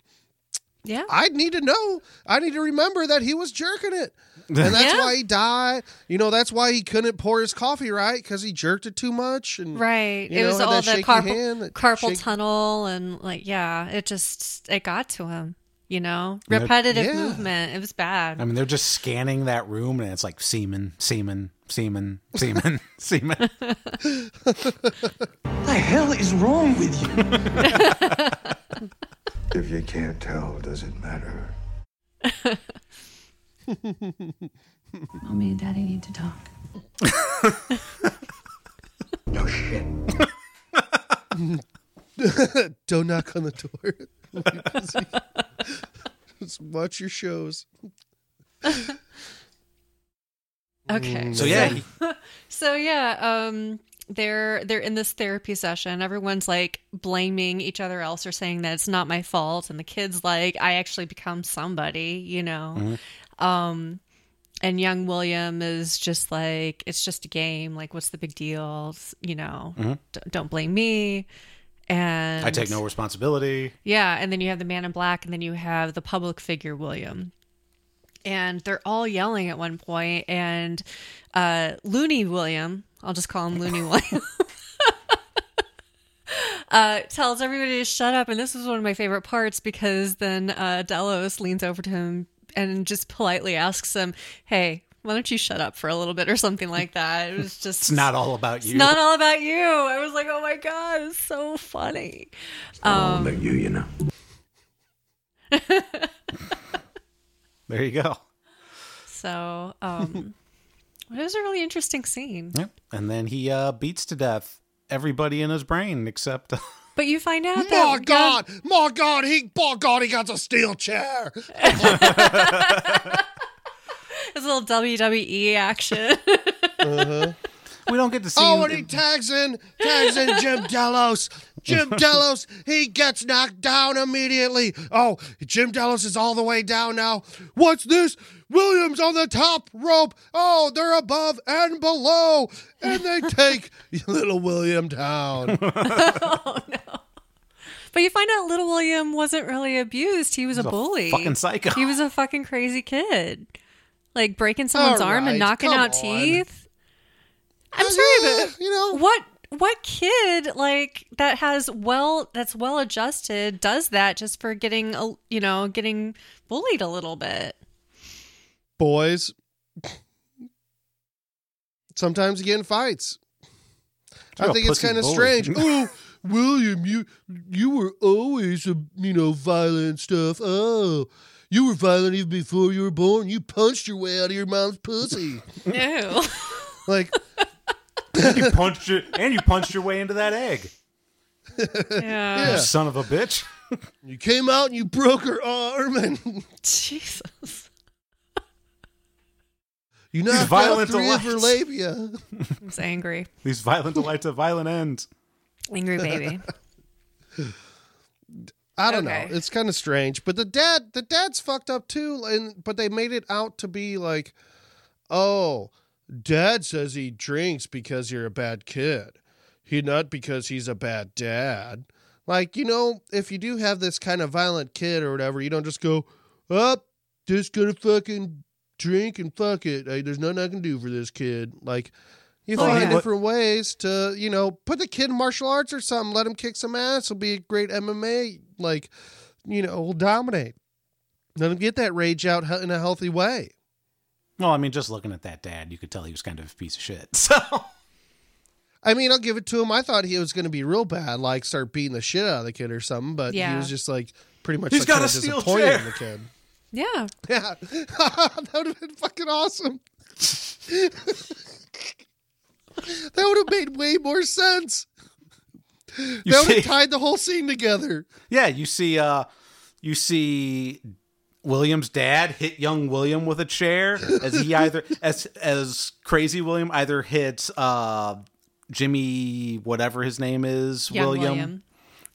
Yeah. I need to know. I need to remember that he was jerking it. And that's Yeah. why he died. You know, that's why he couldn't pour his coffee right because he jerked it too much. And Right. it know, was all the carpal, hand, carpal shake- tunnel and like yeah, it just it got to him, you know? Repetitive Yeah. movement. It was bad. I mean, they're just scanning that room, and it's like semen, semen, semen, semen, semen. the hell is wrong with you? If you can't tell, does it matter? Mommy and Daddy need to talk. No shit. don't knock on the door. Just watch your shows. okay. So yeah, he- So yeah, um they're they're in this therapy session. Everyone's like blaming each other else or saying that it's not my fault and the kids like I actually become somebody, you know. Um and young William is just like it's just a game, like what's the big deal? You know, D- don't blame me. And I take no responsibility. yeah, and then you have the man in black, and then you have the public figure William. And they're all yelling at one point, and uh, Looney William, I'll just call him Looney William, uh, tells everybody to shut up. And this is one of my favorite parts because then uh, Delos leans over to him and just politely asks him, Hey, why don't you shut up for a little bit or something like that? It was just It's not all about you. it's not all about you. I was like, oh my god, it's so funny. All about you, you know. there you go. So, um, it was a really interesting scene. Yep. And then he uh, beats to death everybody in his brain except. But you find out My that God, my God, he, my God, he got a steel chair. It's a little WWE action. Mm-hmm. we don't get to see. Oh, him- and he tags in, tags in Jim Delos. Jim Delos, he gets knocked down immediately. Oh, Jim Delos is all the way down now. What's this? Williams on the top rope. Oh, they're above and below. And they take little William down. Oh no. But you find out little William wasn't really abused. He was a a bully. fucking psycho. He was a fucking crazy kid. Like breaking someone's All arm and knocking out on. teeth. I'm Uh, sorry, yeah, but you know. what what kid like that has well that's well adjusted does that just for getting a you know getting bullied a little bit Boys, sometimes you get in fights. I You're a think it's kind of strange. Ooh, William, you you were always a you know violent stuff. Oh, you were violent even before you were born. You punched your way out of your mom's pussy. No. like, you punched your, and you punched your way into that egg. yeah. You son of a bitch. you came out and you broke her arm, and Jesus. you knocked violent out three of her labia. I'm so angry. These violent delights have violent ends. Angry baby. I don't Okay. know. It's kind of strange, but the dad, the dad's fucked up too. And but they made it out to be like, oh, dad says he drinks because you're a bad kid. He not because he's a bad dad. Like you know, if you do have this kind of violent kid or whatever, you don't just go up, just gonna fucking drink and fuck it. Hey, there's nothing I can do for this kid. Like. You Oh, find yeah. different ways to, you know, put the kid in martial arts or something. Let him kick some ass. He'll be a great MMA. Like, you know, will dominate. Let him get that rage out in a healthy way. Well, I mean, just looking at that dad, you could tell he was kind of a piece of shit. So I mean, I'll give it to him. I thought he was going to be real bad, like start beating the shit out of the kid or something. But he was just like pretty much He's like, got kinda a steel disappointed chair. in the kid. Yeah. Yeah, that would have been fucking awesome. that would have made way more sense. You that would have tied the whole scene together. yeah, you see, uh, you see William's dad hit young William with a chair as he either as as crazy William either hits uh Jimmy whatever his name is Young William, William.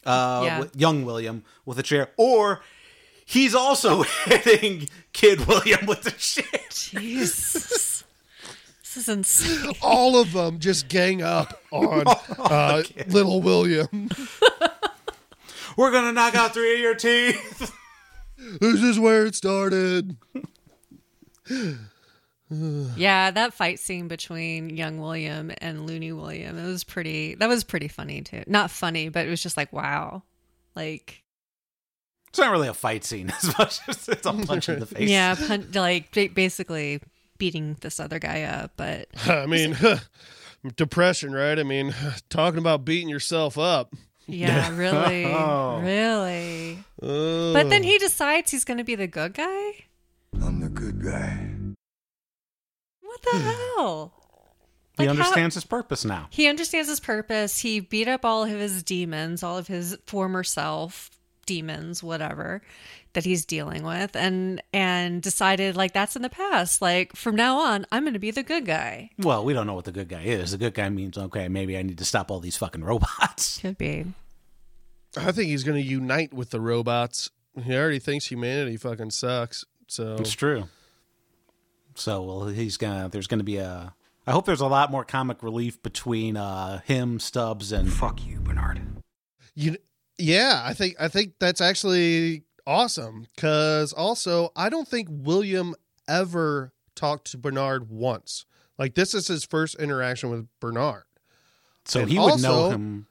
uh Yeah. wi- young William with a chair or he's also hitting kid William with the chair. Jesus. This is insane. All of them just gang up on Oh, uh, little William. We're gonna knock out three of your teeth. This is where it started. Yeah, that fight scene between young William and Looney William, it was pretty that was pretty funny too. Not funny, but it was just like wow. Like It's not really a fight scene as much as it's a punch in the face. yeah, pun- like basically beating this other guy up, but I mean, depression, right? I mean, talking about beating yourself up. yeah, really. Oh. Really. Uh, But then he decides he's going to be the good guy? I'm the good guy. What the hell? he Like, how- understands his purpose now. He understands his purpose. He beat up all of his demons, all of his former self demons, whatever that he's dealing with, and and decided like that's in the past. Like from now on, I'm going to be the good guy. Well, we don't know what the good guy is. The good guy means okay, maybe I need to stop all these fucking robots. Could be. I think he's going to unite with the robots. He already thinks humanity fucking sucks. So It's true. So well, he's gonna. There's gonna be a. I hope there's a lot more comic relief between uh, him, Stubbs, and Fuck you, Bernard. you, yeah, I think I think that's actually awesome. Because also, I don't think William ever talked to Bernard once. Like this is his first interaction with Bernard. so And he would know him.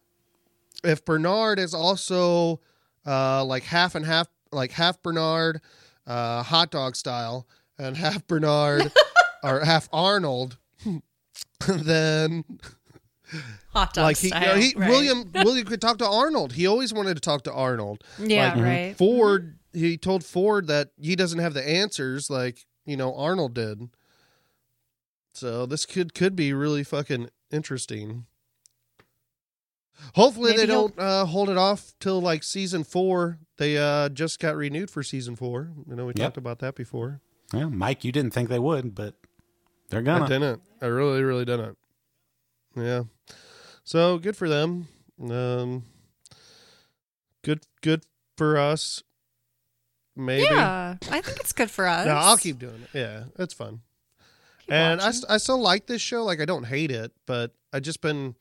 if Bernard is also uh, like half and half, like half Bernard, uh, hot dog style, and half Bernard or half Arnold, then Hot dog like he, style. he right. William William could talk to Arnold. He always wanted to talk to Arnold. Yeah, like, right. Ford, he told Ford that he doesn't have the answers like you know Arnold did. So this could could be really fucking interesting. Hopefully Maybe they don't uh, hold it off till like season four. They uh, just got renewed for season four. You know we Yep. talked about that before. Yeah, Mike, you didn't think they would, but they're gonna. I didn't. I really, really didn't. Yeah. So good for them. Um, good, good for us. Maybe. Yeah, I think it's good for us. No, I'll keep doing it. Yeah, it's fun. Keep and I, watching. st- I still like this show. Like I don't hate it, but I just been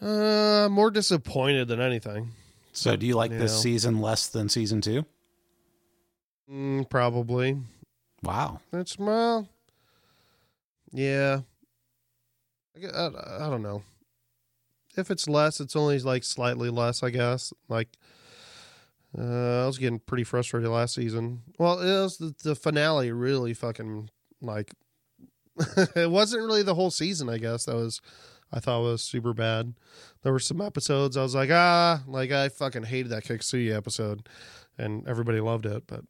uh more disappointed than anything. So, do you like this Yeah. season less than season two? Mm, probably. Wow. That's well, yeah. I, I, I don't know. If it's less, it's only like slightly less, I guess. Like, uh, I was getting pretty frustrated last season. Well, it was the, the finale really fucking like. it wasn't really the whole season, I guess. That was I thought was super bad. There were some episodes I was like, ah, like I fucking hated that Kiksuya episode, and everybody loved it, but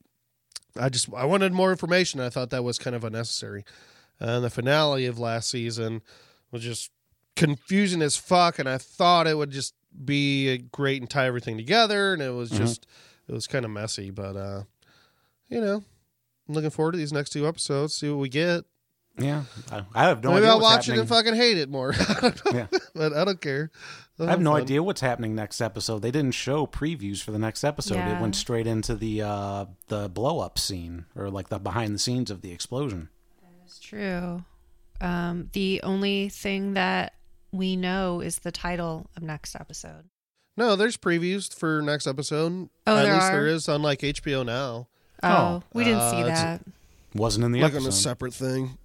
I just I wanted more information. I thought that was kind of unnecessary. And the finale of last season was just confusing as fuck, and I thought it would just be great and tie everything together, and it was just it was kind of messy. But uh, you know, I'm looking forward to these next two episodes. See what we get. Yeah, I, I have no Maybe idea I'll what's watch it happening. and fucking hate it more. Yeah. but I don't care. I'll I have no fun. idea what's happening next episode. They didn't show previews for the next episode. It went straight into the uh, the blow up scene or like the behind the scenes of the explosion. That is true. Um, the only thing that we know is the title of next episode. No, there's previews for next episode. Oh, At there least are? there is on like HBO now, Oh, Oh, we didn't uh, see it's- that. Wasn't in the episode like on episode. a separate thing.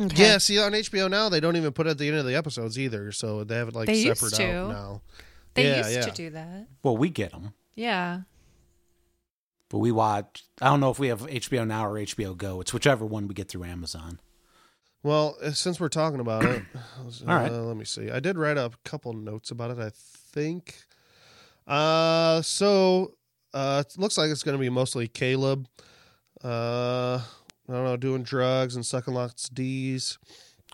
Okay. Yeah, see on HBO now they don't even put it at the end of the episodes either, so they have it like They used separate to. out now. They yeah, used yeah. to do that. well, we get them, Yeah. but we watch. I don't know if we have HBO now or HBO Go. It's whichever one we get through Amazon. Well, uh, since we're talking about it, uh, All right. let me see. I did write a couple notes about it. I think. Uh, so uh, it looks like it's going to be mostly Caleb. Uh, I don't know, doing drugs and sucking lots of D's.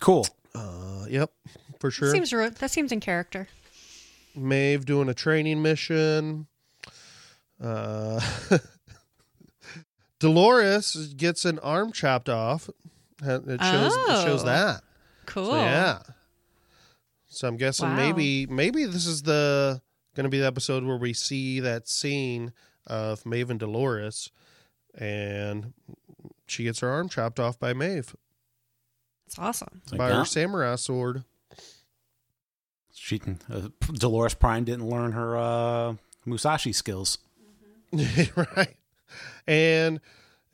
Cool. Uh, yep, for sure. Seems ro- that seems in character. Maeve doing a training mission. Uh, Dolores gets an arm chopped off. It shows, it shows Oh. that. Cool. So, yeah. So I'm guessing Wow. maybe maybe this is the going to be the episode where we see that scene of Maeve and Dolores, and she gets her arm chopped off by Maeve It's awesome. It's like, by yeah, her samurai sword. she can. Uh, Dolores Prime didn't learn her uh, Musashi skills. right. And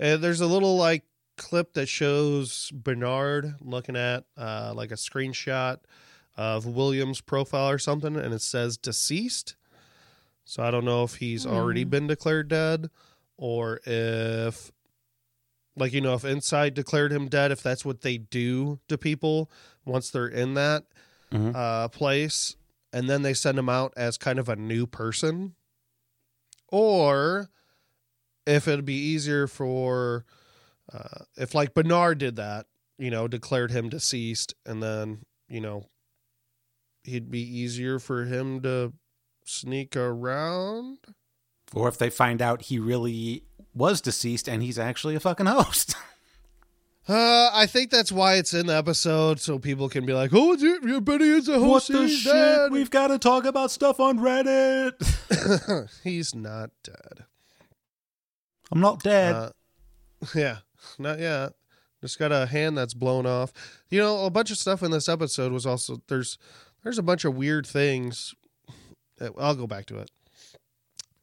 uh, there's a little like clip that shows Bernard looking at uh, like a screenshot of William's profile or something, and it says deceased. So I don't know if he's already been declared dead or if, like, you know, if Incite declared him dead, if that's what they do to people once they're in that Mhm. uh, place, and then they send him out as kind of a new person, or if it'd be easier for, uh, if like Bernard did that, you know, declared him deceased, and then you know, he'd be easier for him to sneak around. Or if they find out he really was deceased and he's actually a fucking host. Uh, I think that's why it's in the episode, so people can be like, "Oh, dude, your buddy is a host. he's dead." We've got to talk about stuff on Reddit. he's not dead. I'm not dead. Uh, yeah, not yet. Just got a hand that's blown off. You know, a bunch of stuff in this episode was also there's there's a bunch of weird things. Uh, I'll go back to it.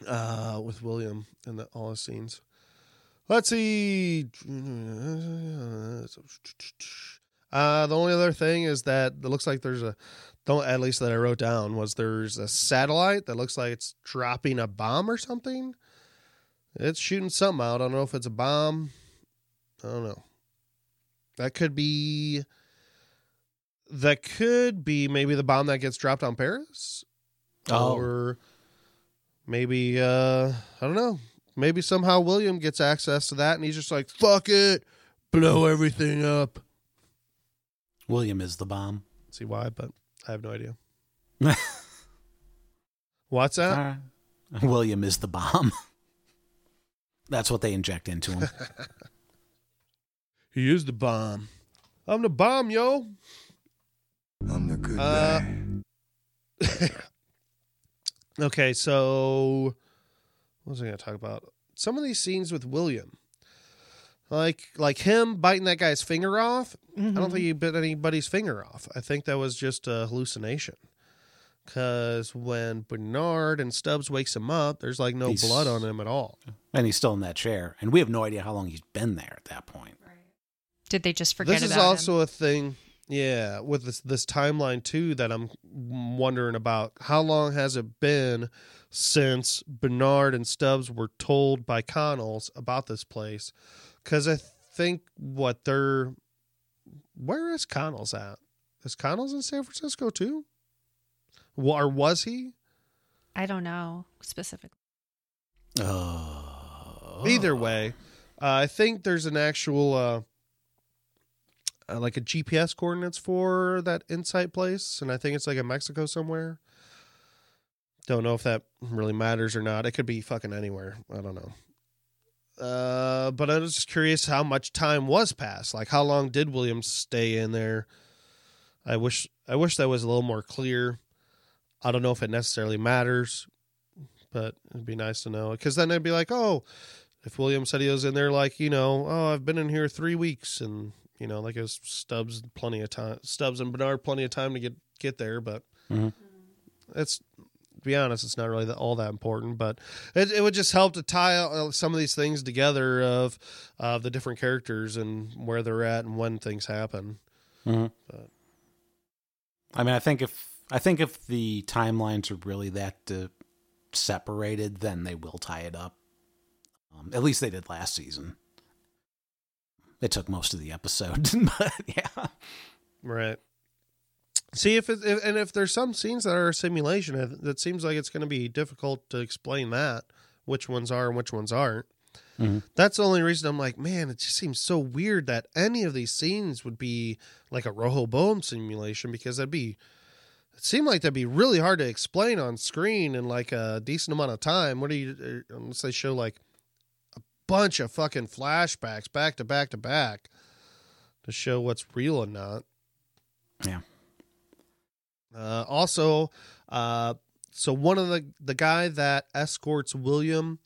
Uh, with William and the, all his scenes. Let's see. Uh, the only other thing is that it looks like there's a, don't at least that I wrote down was there's a satellite that looks like it's dropping a bomb or something. It's shooting something out. I don't know if it's a bomb. I don't know. That could be. That could be maybe the bomb that gets dropped on Paris. Oh. Or maybe uh I don't know. Maybe somehow William gets access to that and he's just like, fuck it. Blow everything up. William is the bomb. See why, but I have no idea. What's that? Right. William is the bomb. That's what they inject into him. He is the bomb. I'm the bomb, yo. I'm the good Uh, guy. Okay, so what was I going to talk about? Some of these scenes with William, like like him biting that guy's finger off. I Mm-hmm. don't think he bit anybody's finger off. I think that was just a hallucination. Because when Bernard and Stubbs wakes him up, there's like no He's- blood on him at all. and he's still in that chair. And we have no idea how long he's been there at that point. Did they just forget this is also him? a thing yeah with this this timeline too that i'm wondering about how long has it been since bernard and stubbs were told by connells about this place because i think what they're where is connells at Is Connell's in San Francisco too? Wa- Or was he? I don't know specifically. Oh. Either way, uh, I think there's an actual uh, uh, like a GPS coordinates for that Incite place, and I think it's like in Mexico somewhere. Don't know if that really matters or not. It could be fucking anywhere. I don't know. Uh, but I was just curious how much time was passed. Like, how long did Williams stay in there? I wish I wish that was a little more clear. I don't know if it necessarily matters, but it'd be nice to know because then I'd be like, oh, if William said he was in there, like you know, oh, I've been in here three weeks, and you know, like it was Stubbs plenty of time, Stubbs and Bernard plenty of time to get get there, but Mhm. it's to be honest, it's not really that, all that important, but it, it would just help to tie some of these things together of of the different characters and where they're at and when things happen. Mhm. But- I mean, I think if I think if the timelines are really that uh, separated, then they will tie it up. Um, at least they did last season. It took most of the episode, but yeah. Right. See if it if, and if there's some scenes that are a simulation, it, it seems like it's going to be difficult to explain that which ones are and which ones aren't. Mhm. That's the only reason I'm like, man, it just seems so weird that any of these scenes would be like a Rehoboam simulation because that'd be it seemed like that'd be really hard to explain on screen in like a decent amount of time. What do you uh, unless they show like bunch of fucking flashbacks back to back to back to show what's real and not. Yeah. Uh, also, uh, so one of the the guy that escorts William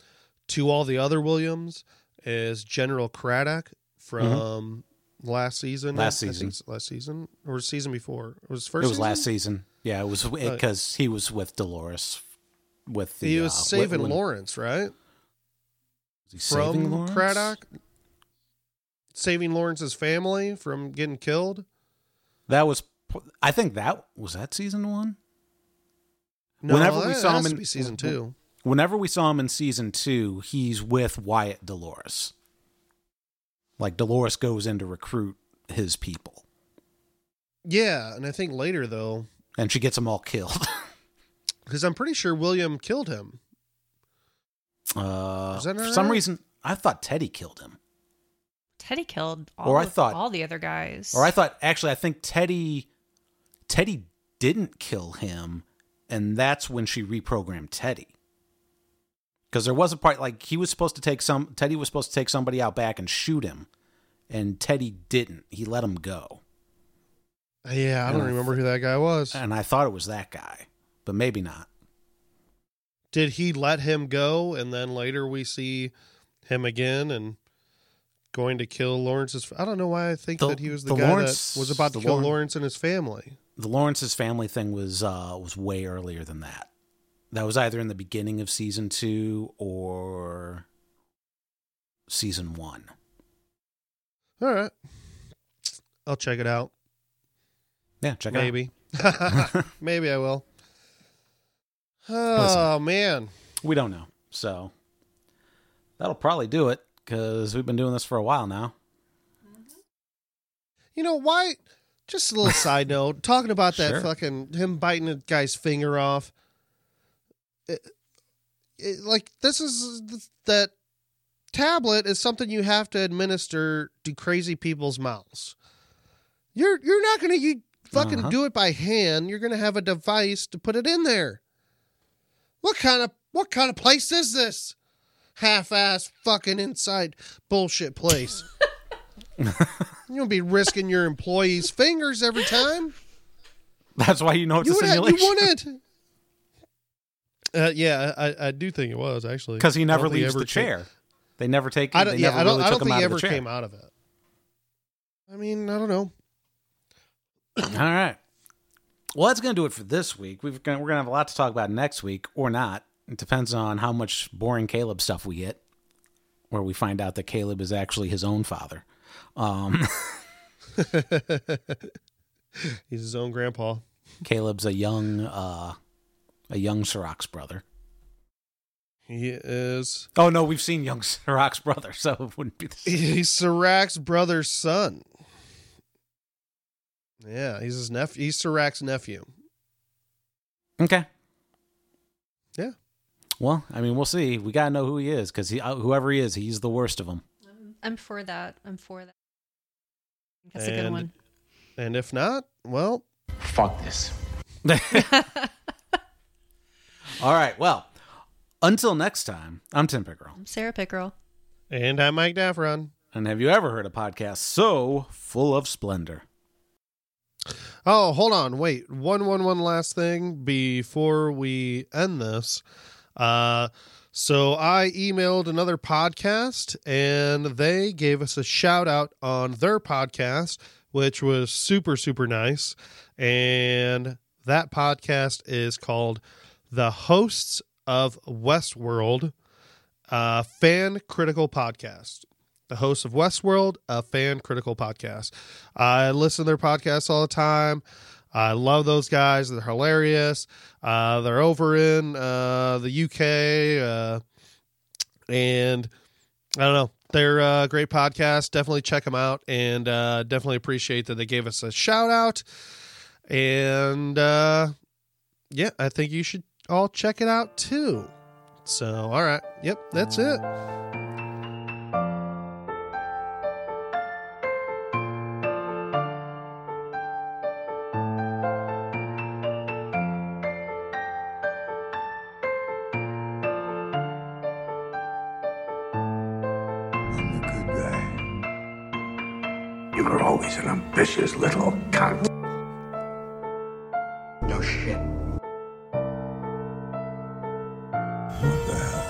to all the other Williams is General Craddock from last season. Mm-hmm. Last I think season. last season or season before. It was first. it was last season? season. Yeah, it was because he was with Dolores. With the He was uh, saving when- Lawrence, right? Was he saving From Lawrence? Craddock, saving Lawrence's family from getting killed. That was. I think that was that season one. No, Whenever we that saw him in- be season two. Whenever we saw him in season two, he's with Wyatt Dolores. Like Dolores goes in to recruit his people, Yeah, and I think later though, and she gets them all killed. because I'm pretty sure William killed him. Uh, for not some right? reason, I thought Teddy killed him, Teddy killed all, Or I of- thought- all the other guys. or I thought actually I think Teddy, Teddy didn't kill him, and that's when she reprogrammed Teddy. Because there was a part like he was supposed to take some Teddy was supposed to take somebody out back and shoot him, and Teddy didn't. He let him go, Yeah, I don't Uh, remember who that guy was. and I thought it was that guy, but maybe not. Did he let him go, and then later we see him again and going to kill Lawrence's? I don't know why I think The- that he was the, the guy Lawrence- that was about to kill Lawrence- Lawrence and his family. the Lawrence's family thing was uh was way earlier than that. That was either in the beginning of season two or season one. All right, I'll check it out. Yeah, check Maybe, it out. maybe I will. Oh man, we don't know, so that'll probably do it because we've been doing this for a while now. you know why? Just a little side note, talking about that Sure. fucking him biting a guy's finger off. It- it- like this is that tablet is something you have to administer to crazy people's mouths. You're you're not gonna you fucking Uh-huh. do it by hand. You're gonna have a device to put it in there. What kind of what kind of place is this? Half-ass fucking inside bullshit place. you don't be risking your employees' fingers every time. That's why you know it's You a simulation. you wouldn't. Uh, yeah, I, I do think it was actually because he never don't think it leaves the came- chair. They never take. I don't. Yeah, never I don't. really I don't think he ever came out of it. I mean, I don't know. All right. Well, that's going to do it for this week. We've gonna, we're going to have a lot to talk about next week, or not. It depends on how much boring Caleb stuff we get, where we find out that Caleb is actually his own father. Um, He's his own grandpa. Caleb's a young, uh, a young Serac's brother. He is. Oh no, we've seen young Serac's brother, so it wouldn't be the same. He's Serac's brother's son. Yeah, he's his nephew. He's Serac's nephew. Okay. Yeah. Well, I mean, we'll see. We gotta know who he is because he, uh, whoever he is, he's the worst of them. I'm for that. I'm for that. That's a good one. And if not, well, Fuck this. All right. Well, until next time, I'm Tim Pickerel. I'm Sarah Pickerel. and I'm Mike Daffron. And have you ever heard a podcast so full of splendor? Oh, hold on. Wait. One, one, one last thing before we end this. Uh, so I emailed another podcast and they gave us a shout out on their podcast, which was super, super nice. And that podcast is called The Hosts of Westworld, uh, Fan Critical Podcast the host of Westworld, a fan critical podcast. I listen to their podcasts all the time. I love those guys. They're hilarious. Uh, they're over in uh, the UK, uh, and I don't know. They're a great podcast. Definitely check them out, and uh, definitely appreciate that they gave us a shout out. And uh, yeah, I think you should all check it out too. So, all right. Yep, that's it. Always an little cunt. No shit. What the hell?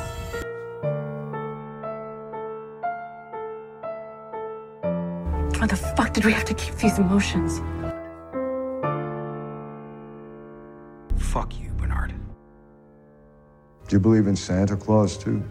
Why the fuck did we have to keep these emotions? Fuck you, Bernard. Do you believe in Santa Claus too?